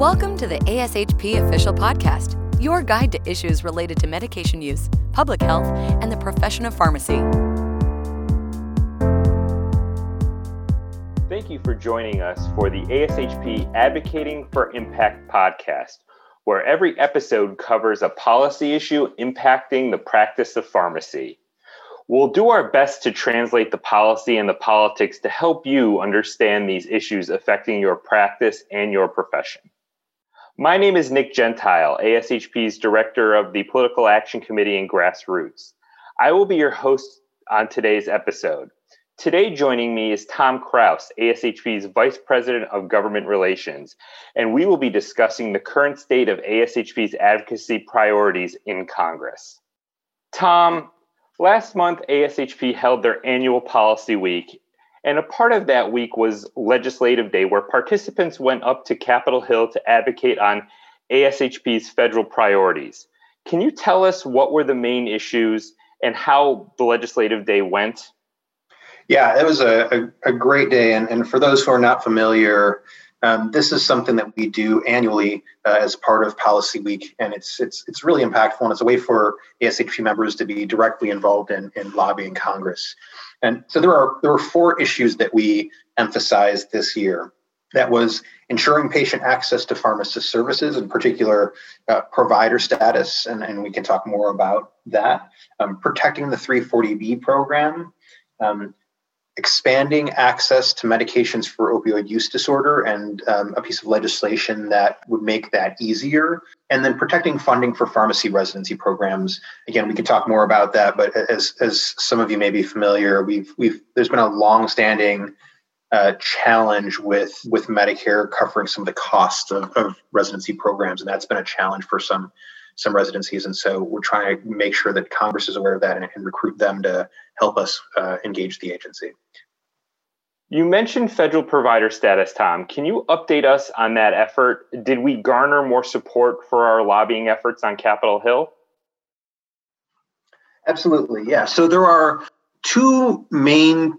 Welcome to the ASHP Official Podcast, your guide to issues related to medication use, public health, and the profession of pharmacy. Thank you for joining us for the ASHP Advocating for Impact podcast, where every episode covers a policy issue impacting the practice of pharmacy. We'll do our best to translate the policy and the politics to help you understand these issues affecting your practice and your profession. My name is Nick Gentile, ASHP's Director of the Political Action Committee and Grassroots. I will be your host on today's episode. Today, joining me is Tom Kraus, ASHP's Vice President of Government Relations, and we will be discussing the current state of ASHP's advocacy priorities in Congress. Tom, last month, ASHP held their annual policy week, and a part of that week was Legislative Day, where participants went up to Capitol Hill to advocate on ASHP's federal priorities. Can you tell us what were the main issues and how the Legislative Day went? Yeah, it was a, a, a great day. And, and for those who are not familiar, um, this is something that we do annually uh, as part of Policy Week, and it's it's it's really impactful, and it's a way for ASHP members to be directly involved in, in lobbying Congress. And so there are there were four issues that we emphasized this year. That was ensuring patient access to pharmacist services, in particular uh, provider status, and, and we can talk more about that. Um, protecting the 340B program, um, expanding access to medications for opioid use disorder and um, a piece of legislation that would make that easier and then protecting funding for pharmacy residency programs again we can talk more about that but as as some of you may be familiar we've we've there's been a long-standing uh, challenge with with medicare covering some of the costs of, of residency programs and that's been a challenge for some some residencies. And so we're trying to make sure that Congress is aware of that and, and recruit them to help us uh, engage the agency. You mentioned federal provider status, Tom. Can you update us on that effort? Did we garner more support for our lobbying efforts on Capitol Hill? Absolutely, yeah. So there are two main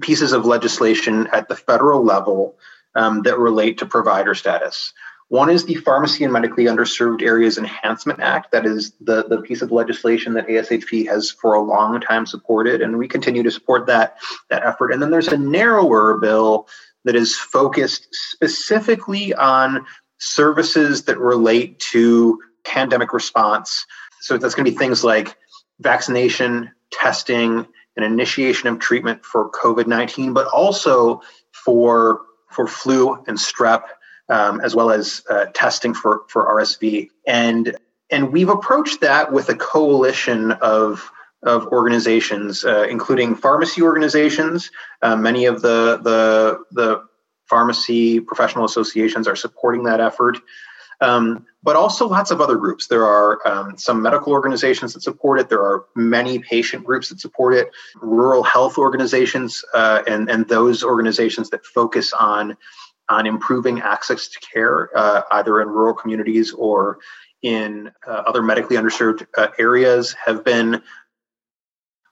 pieces of legislation at the federal level um, that relate to provider status. One is the Pharmacy and Medically Underserved Areas Enhancement Act. That is the, the piece of legislation that ASHP has for a long time supported, and we continue to support that, that effort. And then there's a narrower bill that is focused specifically on services that relate to pandemic response. So that's going to be things like vaccination, testing, and initiation of treatment for COVID 19, but also for, for flu and strep um, as well as uh, testing for, for RSV. And, and we've approached that with a coalition of, of organizations, uh, including pharmacy organizations. Uh, many of the, the, the pharmacy professional associations are supporting that effort. Um, but also lots of other groups. There are um, some medical organizations that support it. There are many patient groups that support it, rural health organizations, uh, and, and those organizations that focus on on improving access to care, uh, either in rural communities or in uh, other medically underserved uh, areas, have been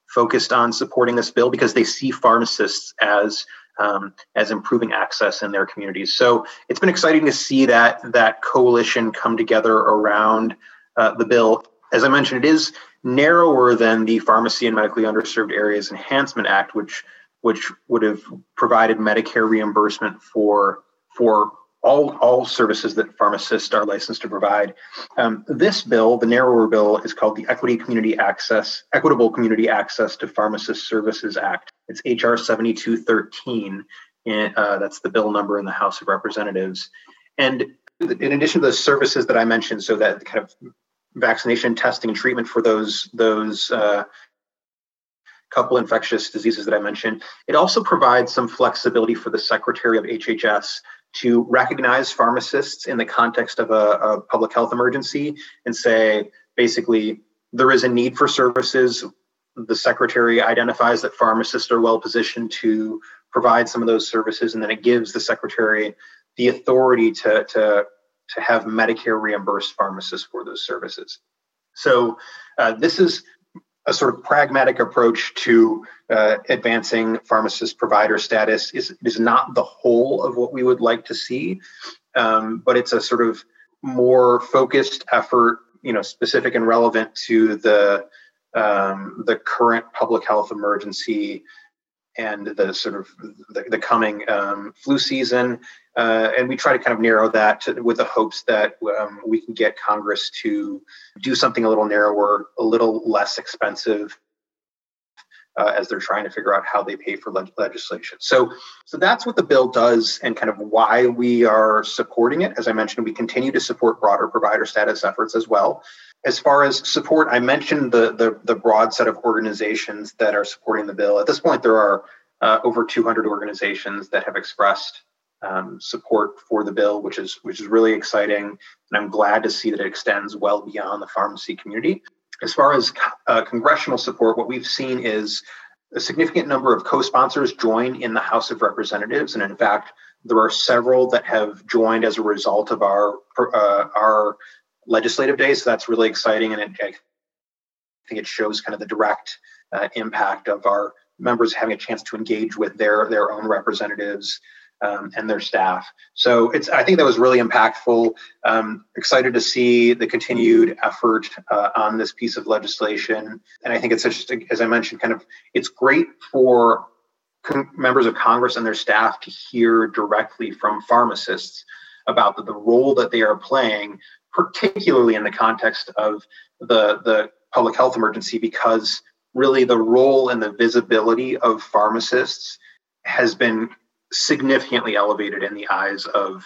focused on supporting this bill because they see pharmacists as um, as improving access in their communities. So it's been exciting to see that that coalition come together around uh, the bill. As I mentioned, it is narrower than the Pharmacy and Medically Underserved Areas Enhancement Act, which which would have provided Medicare reimbursement for for all, all services that pharmacists are licensed to provide. Um, this bill, the narrower bill, is called the Equity Community Access, Equitable Community Access to Pharmacist Services Act. It's HR 7213. And, uh, that's the bill number in the House of Representatives. And in addition to the services that I mentioned, so that kind of vaccination, testing, and treatment for those those uh, couple infectious diseases that I mentioned. It also provides some flexibility for the Secretary of HHS to recognize pharmacists in the context of a, a public health emergency and say, basically, there is a need for services. The Secretary identifies that pharmacists are well positioned to provide some of those services, and then it gives the Secretary the authority to, to, to have Medicare reimburse pharmacists for those services. So uh, this is a sort of pragmatic approach to uh, advancing pharmacist provider status is, is not the whole of what we would like to see, um, but it's a sort of more focused effort, you know, specific and relevant to the um, the current public health emergency and the sort of the, the coming um, flu season. Uh, and we try to kind of narrow that to, with the hopes that um, we can get Congress to do something a little narrower, a little less expensive. Uh, as they're trying to figure out how they pay for le- legislation, so so that's what the bill does, and kind of why we are supporting it. As I mentioned, we continue to support broader provider status efforts as well as far as support, I mentioned the, the, the broad set of organizations that are supporting the bill. At this point, there are uh, over 200 organizations that have expressed um, support for the bill, which is which is really exciting, and I'm glad to see that it extends well beyond the pharmacy community. As far as uh, congressional support, what we've seen is a significant number of co-sponsors join in the House of Representatives, and in fact, there are several that have joined as a result of our uh, our legislative day. So that's really exciting. And it, I think it shows kind of the direct uh, impact of our members having a chance to engage with their, their own representatives um, and their staff. So it's I think that was really impactful. Um, excited to see the continued effort uh, on this piece of legislation, and I think it's just as I mentioned, kind of it's great for con- members of Congress and their staff to hear directly from pharmacists about the, the role that they are playing particularly in the context of the, the public health emergency, because really the role and the visibility of pharmacists has been significantly elevated in the eyes of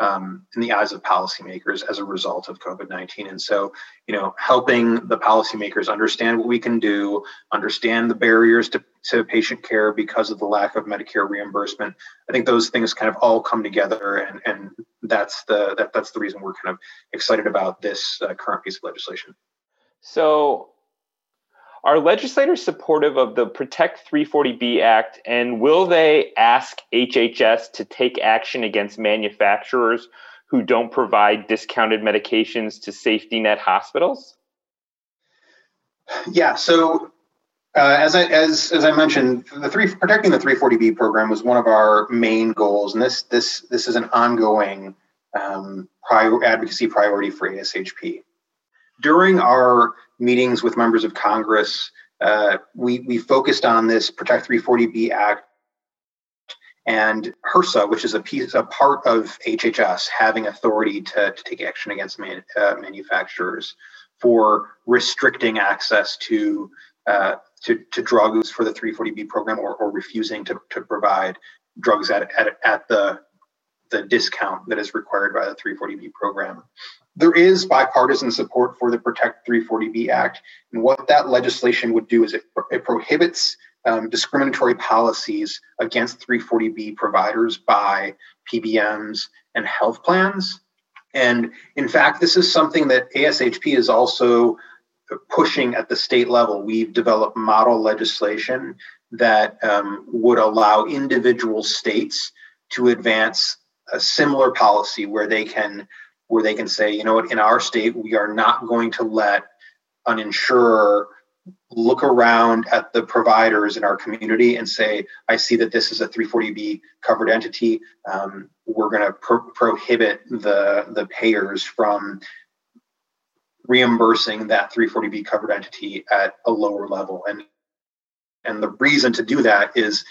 um, in the eyes of policymakers as a result of COVID 19. And so, you know, helping the policymakers understand what we can do, understand the barriers to, to patient care because of the lack of Medicare reimbursement. I think those things kind of all come together, and, and that's the that, that's the reason we're kind of excited about this uh, current piece of legislation. So, are legislators supportive of the Protect 340B Act, and will they ask HHS to take action against manufacturers who don't provide discounted medications to safety net hospitals? Yeah, so uh, as I as as I mentioned, the three protecting the 340B program was one of our main goals, and this this this is an ongoing um, prior, advocacy priority for ASHP. During our meetings with members of Congress, uh, we, we focused on this Protect 340B Act and HRSA, which is a piece, a part of HHS having authority to, to take action against man, uh, manufacturers for restricting access to, uh, to, to drugs for the 340B program or, or refusing to, to provide drugs at, at, at the, the discount that is required by the 340B program there is bipartisan support for the Protect 340B Act. And what that legislation would do is it, it prohibits um, discriminatory policies against 340B providers by PBMs and health plans. And in fact, this is something that ASHP is also pushing at the state level. We've developed model legislation that um, would allow individual states to advance a similar policy where they can where they can say, you know what, in our state, we are not going to let an insurer look around at the providers in our community and say, I see that this is a 340B covered entity. Um, we're going to pro- prohibit the, the payers from reimbursing that 340B covered entity at a lower level. And, and the reason to do that is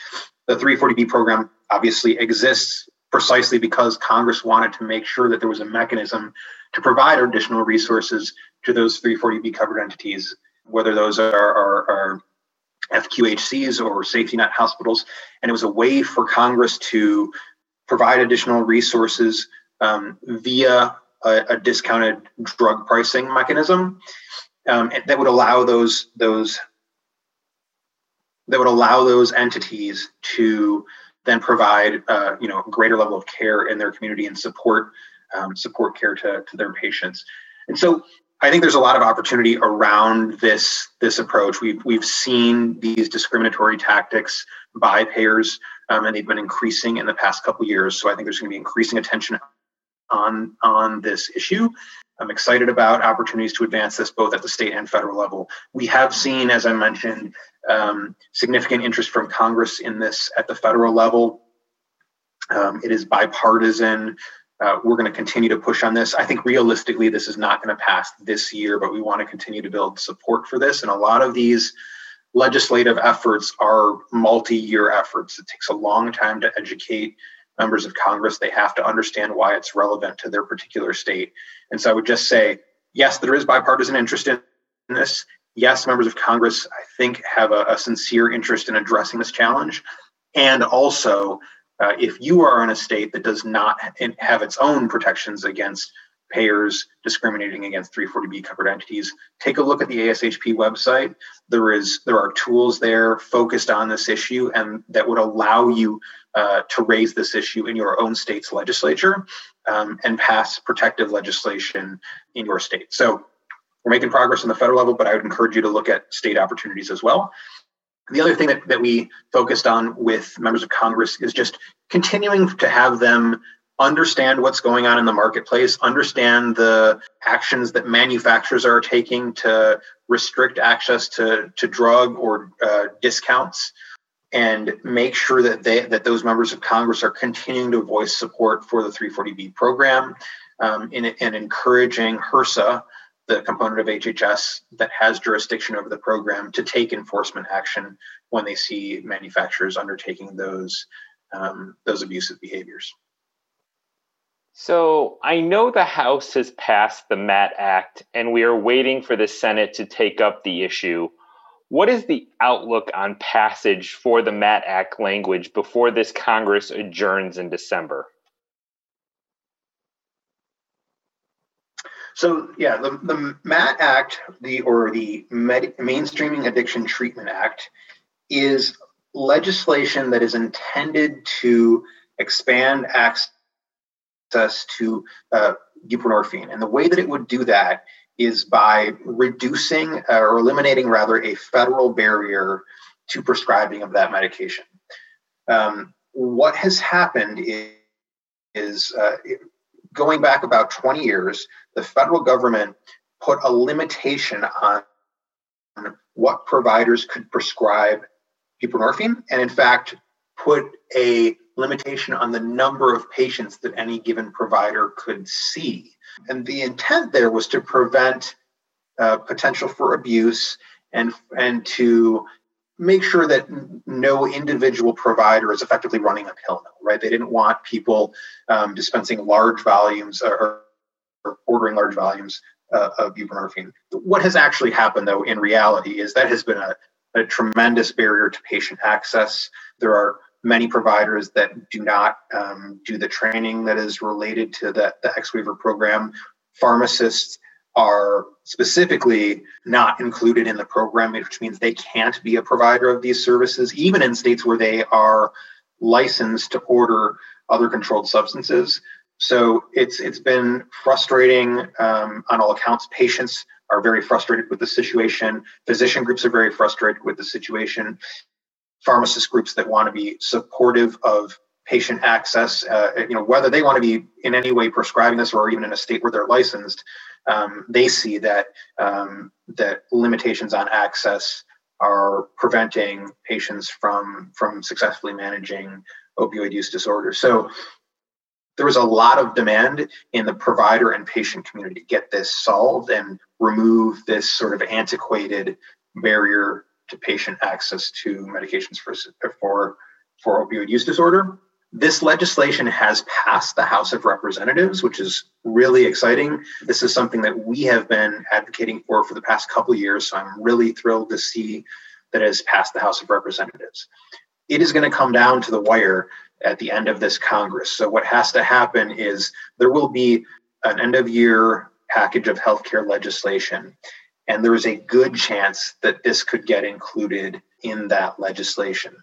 the 340B program obviously exists precisely because Congress wanted to make sure that there was a mechanism to provide additional resources to those 340B covered entities, whether those are, are, are FQHCs or safety net hospitals. And it was a way for Congress to provide additional resources um, via a, a, discounted drug pricing mechanism um, that would allow those those that would allow those entities to then provide uh, you know a greater level of care in their community and support um, support care to, to their patients. And so I think there's a lot of opportunity around this this approach. We've we've seen these discriminatory tactics by payers, um, and they've been increasing in the past couple years. So I think there's going to be increasing attention on on this issue. I'm excited about opportunities to advance this both at the state and federal level. We have seen, as I mentioned, um, significant interest from Congress in this at the federal level. Um, it is bipartisan. Uh, we're going to continue to push on this. I think realistically, this is not going to pass this year, but we want to continue to build support for this. And a lot of these legislative efforts are multi year efforts. It takes a long time to educate members of Congress. They have to understand why it's relevant to their particular state. And so I would just say, yes, there is bipartisan interest in this. Yes, members of Congress, I think, have a, a sincere interest in addressing this challenge. And also, uh, if you are in a state that does not have its own protections against payers discriminating against 340B covered entities, take a look at the ASHP website. There is there are tools there focused on this issue and that would allow you uh, to raise this issue in your own state's legislature um, and pass protective legislation in your state. So we're making progress on the federal level, but I would encourage you to look at state opportunities as well. The other thing that, that we focused on with members of Congress is just continuing to have them understand what's going on in the marketplace, understand the actions that manufacturers are taking to restrict access to, to drug or uh, discounts, and make sure that they that those members of Congress are continuing to voice support for the 340B program um, in, and encouraging HRSA, the component of HHS that has jurisdiction over the program, to take enforcement action when they see manufacturers undertaking those um, those abusive behaviors. So I know the House has passed the MAT Act, and we are waiting for the Senate to take up the issue. What is the outlook on passage for the MAT Act language before this Congress adjourns in December? So yeah, the, the MAT Act, the or the Med, Mainstreaming Addiction Treatment Act, is legislation that is intended to expand access to uh, buprenorphine. And the way that it would do that is by reducing uh, or eliminating, rather, a federal barrier to prescribing of that medication. Um, what has happened is, is uh, going back about 20 years, the federal government put a limitation on what providers could prescribe buprenorphine, and in fact, put a limitation on the number of patients that any given provider could see. And the intent there was to prevent uh, potential for abuse and, and to make sure that no individual provider is effectively running a pill mill, right? They didn't want people um, dispensing large volumes or, or ordering large volumes uh, of buprenorphine. What has actually happened, though, in reality, is that has been a, a tremendous barrier to patient access. There are many providers that do not um, do the training that is related to the, the X waiver program. Pharmacists are specifically not included in the program, which means they can't be a provider of these services, even in states where they are licensed to order other controlled substances. So it's it's been frustrating um, on all accounts. Patients are very frustrated with the situation. Physician groups are very frustrated with the situation, pharmacist groups that want to be supportive of patient access, uh, you know, whether they want to be in any way prescribing this or even in a state where they're licensed, um, they see that um, that limitations on access are preventing patients from from successfully managing opioid use disorder. So there was a lot of demand in the provider and patient community to get this solved and remove this sort of antiquated barrier to patient access to medications for, for, for opioid use disorder. This legislation has passed the House of Representatives, which is really exciting. This is something that we have been advocating for for the past couple years. So I'm really thrilled to see that it has passed the House of Representatives. It is going to come down to the wire at the end of this Congress. So what has to happen is there will be an end of year package of healthcare legislation. And there is a good chance that this could get included in that legislation.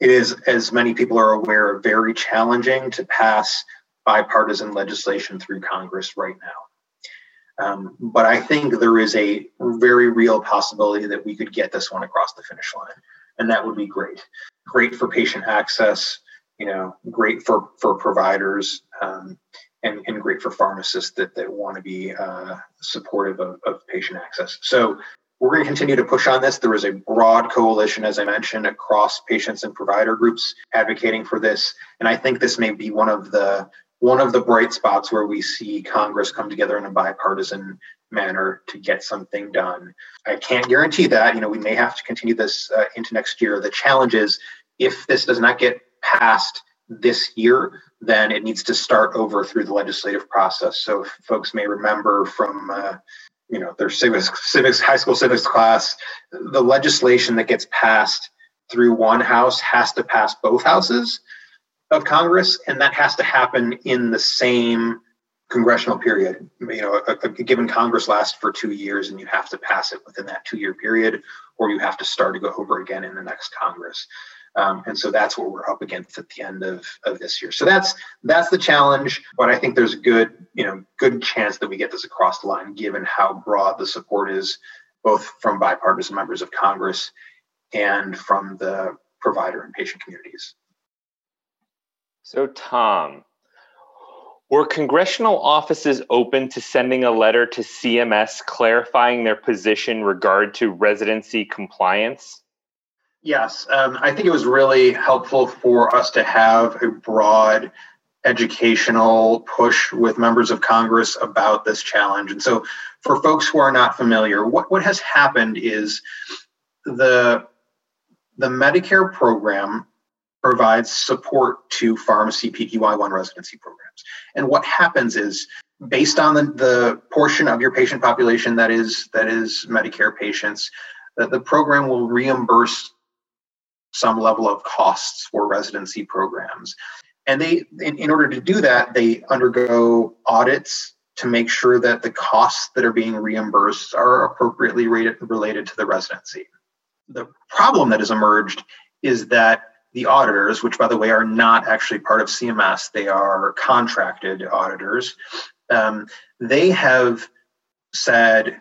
It is, as many people are aware, very challenging to pass bipartisan legislation through Congress right now. Um, but I think there is a very real possibility that we could get this one across the finish line, and that would be great. Great for patient access, you know, great for for providers um, and, and great for pharmacists that, that want to be uh, supportive of, of patient access. So we're going to continue to push on this. There is a broad coalition, as I mentioned, across patients and provider groups advocating for this, and I think this may be one of the one of the bright spots where we see Congress come together in a bipartisan manner to get something done. I can't guarantee that. You know, we may have to continue this uh, into next year. The challenge is if this does not get passed this year, then it needs to start over through the legislative process. So folks may remember from uh, you know their civics civics high school civics class, the legislation that gets passed through one house has to pass both houses of Congress, and that has to happen in the same congressional period. You know, a, a given Congress lasts for two years, and you have to pass it within that two-year period, or you have to start to go over again in the next Congress. Um, and so that's what we're up against at the end of, of this year. So that's that's the challenge. But I think there's a good, you know, good chance that we get this across the line, given how broad the support is, both from bipartisan members of Congress and from the provider and patient communities. So, Tom, were congressional offices open to sending a letter to CMS clarifying their position regard to residency compliance? Yes, um, I think it was really helpful for us to have a broad educational push with members of Congress about this challenge. And so, for folks who are not familiar, what, what has happened is the, the Medicare program provides support to pharmacy PGY1 residency programs. And what happens is, based on the, the portion of your patient population that is that is Medicare patients, that the program will reimburse some level of costs for residency programs. And they, in, in order to do that, they undergo audits to make sure that the costs that are being reimbursed are appropriately rated, related to the residency. The problem that has emerged is that the auditors, which by the way are not actually part of CMS, they are contracted auditors, um, they have said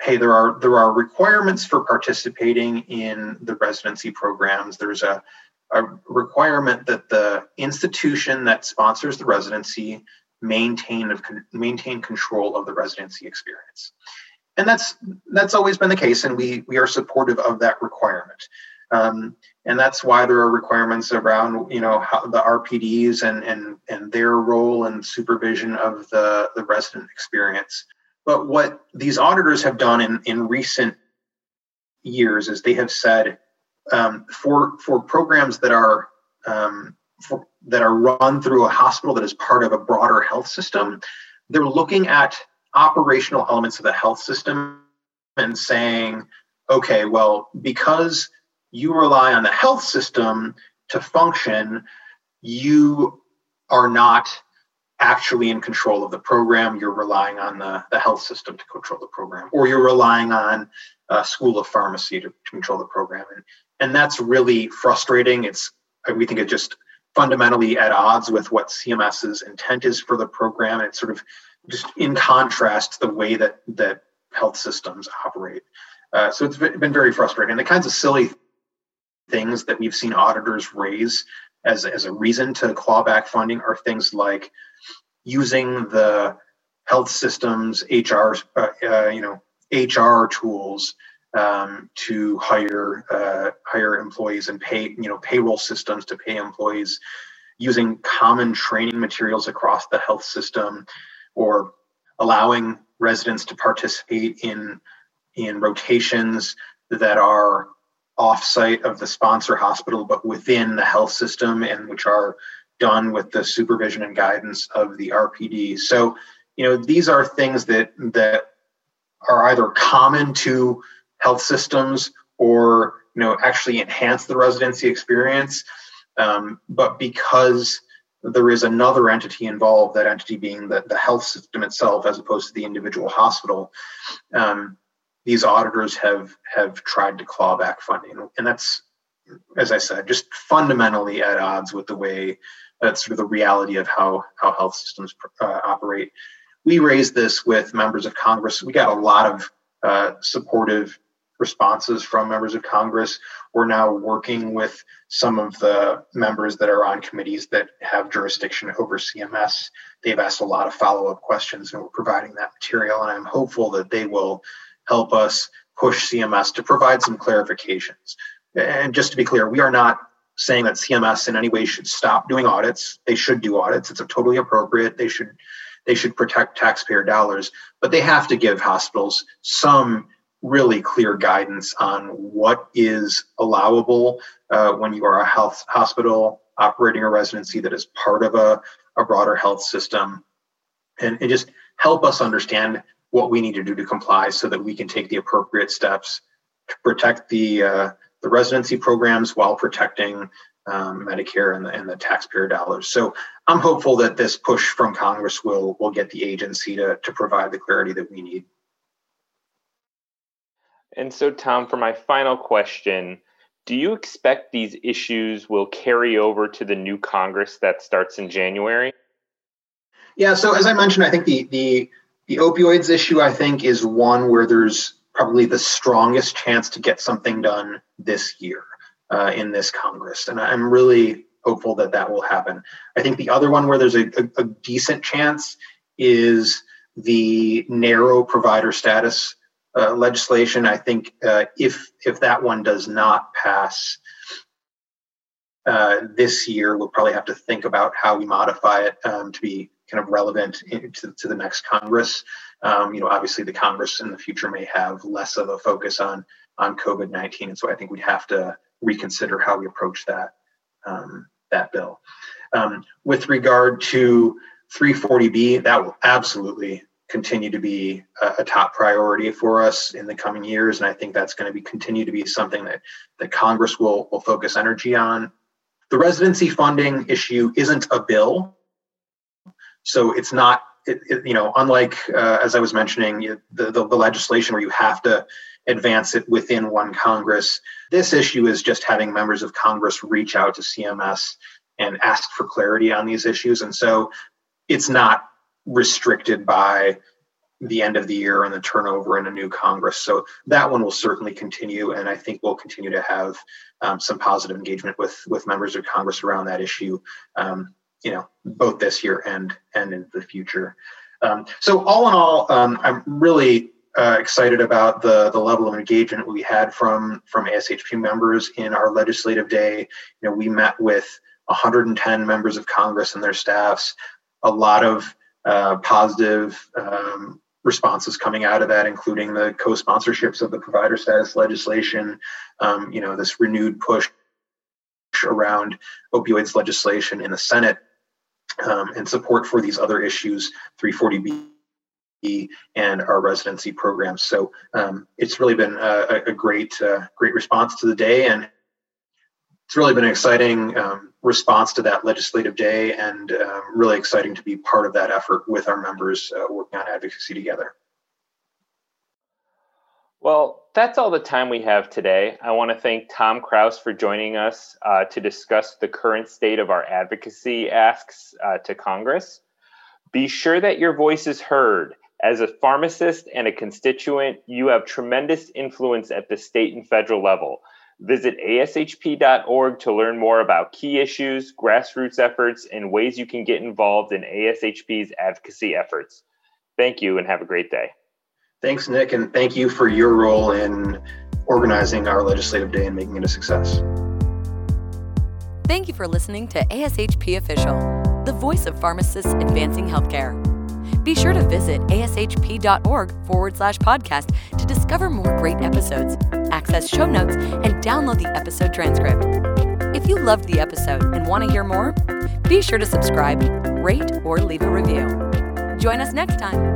hey, there are there are requirements for participating in the residency programs. There's a, a requirement that the institution that sponsors the residency maintain of maintain control of the residency experience. And that's that's always been the case, and we we are supportive of that requirement. Um, and that's why there are requirements around you know how the RPDs and and and their role and supervision of the the resident experience. But what these auditors have done in, in recent years is they have said um, for for programs that are um, for, that are run through a hospital that is part of a broader health system, they're looking at operational elements of the health system and saying, okay, well, because you rely on the health system to function, you are not actually in control of the program. You're relying on the, the health system to control the program, or you're relying on a school of pharmacy to, to control the program. And, and that's really frustrating. It's we think it just fundamentally at odds with what CMS's intent is for the program. And it's sort of just in contrast to the way that that health systems operate. Uh, so it's been very frustrating. And the kinds of silly things that we've seen auditors raise as, as a reason to claw back funding are things like using the health systems HR, uh, uh, you know, HR tools um, to hire uh, hire employees and pay, you know, payroll systems to pay employees, using common training materials across the health system, or allowing residents to participate in in rotations that are offsite of the sponsor hospital, but within the health system, and which are done with the supervision and guidance of the RPD. So, you know, these are things that that are either common to health systems or you know actually enhance the residency experience. Um, but because there is another entity involved, that entity being the, the health system itself, as opposed to the individual hospital, um, these auditors have have tried to claw back funding, and that's, as I said, just fundamentally at odds with the way that's sort of the reality of how how health systems uh, operate. We raised this with members of Congress. We got a lot of uh, supportive responses from members of Congress. We're now working with some of the members that are on committees that have jurisdiction over CMS. They've asked a lot of follow up questions, and we're providing that material. And I'm hopeful that they will help us push CMS to provide some clarifications. And just to be clear, we are not saying that CMS in any way should stop doing audits. They should do audits. It's totally appropriate. They should they should protect taxpayer dollars, but they have to give hospitals some really clear guidance on what is allowable uh, when you are a health hospital operating a residency that is part of a, a broader health system and, and just help us understand what we need to do to comply so that we can take the appropriate steps to protect the uh, the residency programs while protecting um, Medicare and the, and the taxpayer dollars. So I'm hopeful that this push from Congress will will get the agency to to provide the clarity that we need. And so, Tom, for my final question, do you expect these issues will carry over to the new Congress that starts in January? Yeah. So as I mentioned, I think the the the opioids issue I think is one where there's probably the strongest chance to get something done this year uh, in this Congress. And I'm really hopeful that that will happen. I think the other one where there's a, a, a decent chance is the narrow provider status uh, legislation. I think uh, if if that one does not pass uh, this year, we'll probably have to think about how we modify it um, to be kind of relevant in, to, to the next Congress. Um, you know, obviously the Congress in the future may have less of a focus on on COVID nineteen, and so I think we'd have to reconsider how we approach that um, that bill. Um, with regard to 340B, that will absolutely continue to be a, a, top priority for us in the coming years, and I think that's going to be continue to be something that that Congress will will focus energy on. The residency funding issue isn't a bill, so it's not. It, it, you know, unlike uh, as I was mentioning, the, the the legislation where you have to advance it within one Congress. This issue is just having members of Congress reach out to CMS and ask for clarity on these issues. And so it's not restricted by the end of the year and the turnover in a new Congress. So that one will certainly continue, and I think we'll continue to have um, some positive engagement with with members of Congress around that issue. Um, you know, both this year and and in the future. Um, so all in all, um, I'm really uh, excited about the the level of engagement we had from from ASHP members in our legislative day. You know, we met with 110 members of Congress and their staffs. A lot of uh, positive um, responses coming out of that, including the co-sponsorships of the provider status legislation. Um, you know, this renewed push around opioids legislation in the Senate um, and support for these other issues, 340B and our residency programs. So um, it's really been a, a great, uh, great response to the day, and it's really been an exciting um, response to that legislative day, and uh, really exciting to be part of that effort with our members uh, working on advocacy together. Well, that's all the time we have today. I want to thank Tom Kraus for joining us uh, to discuss the current state of our advocacy asks uh, to Congress. Be sure that your voice is heard as a pharmacist and a constituent, you have tremendous influence at the state and federal level. Visit ashp.org to learn more about key issues, grassroots efforts, and ways you can get involved in ASHP's advocacy efforts. Thank you and have a great day. Thanks, Nick, and thank you for your role in organizing our legislative day and making it a success. Thank you for listening to ASHP Official, the voice of pharmacists advancing healthcare. Be sure to visit ashp.org forward slash podcast to discover more great episodes, access show notes, and download the episode transcript. If you loved the episode and want to hear more, be sure to subscribe, rate, or leave a review. Join us next time.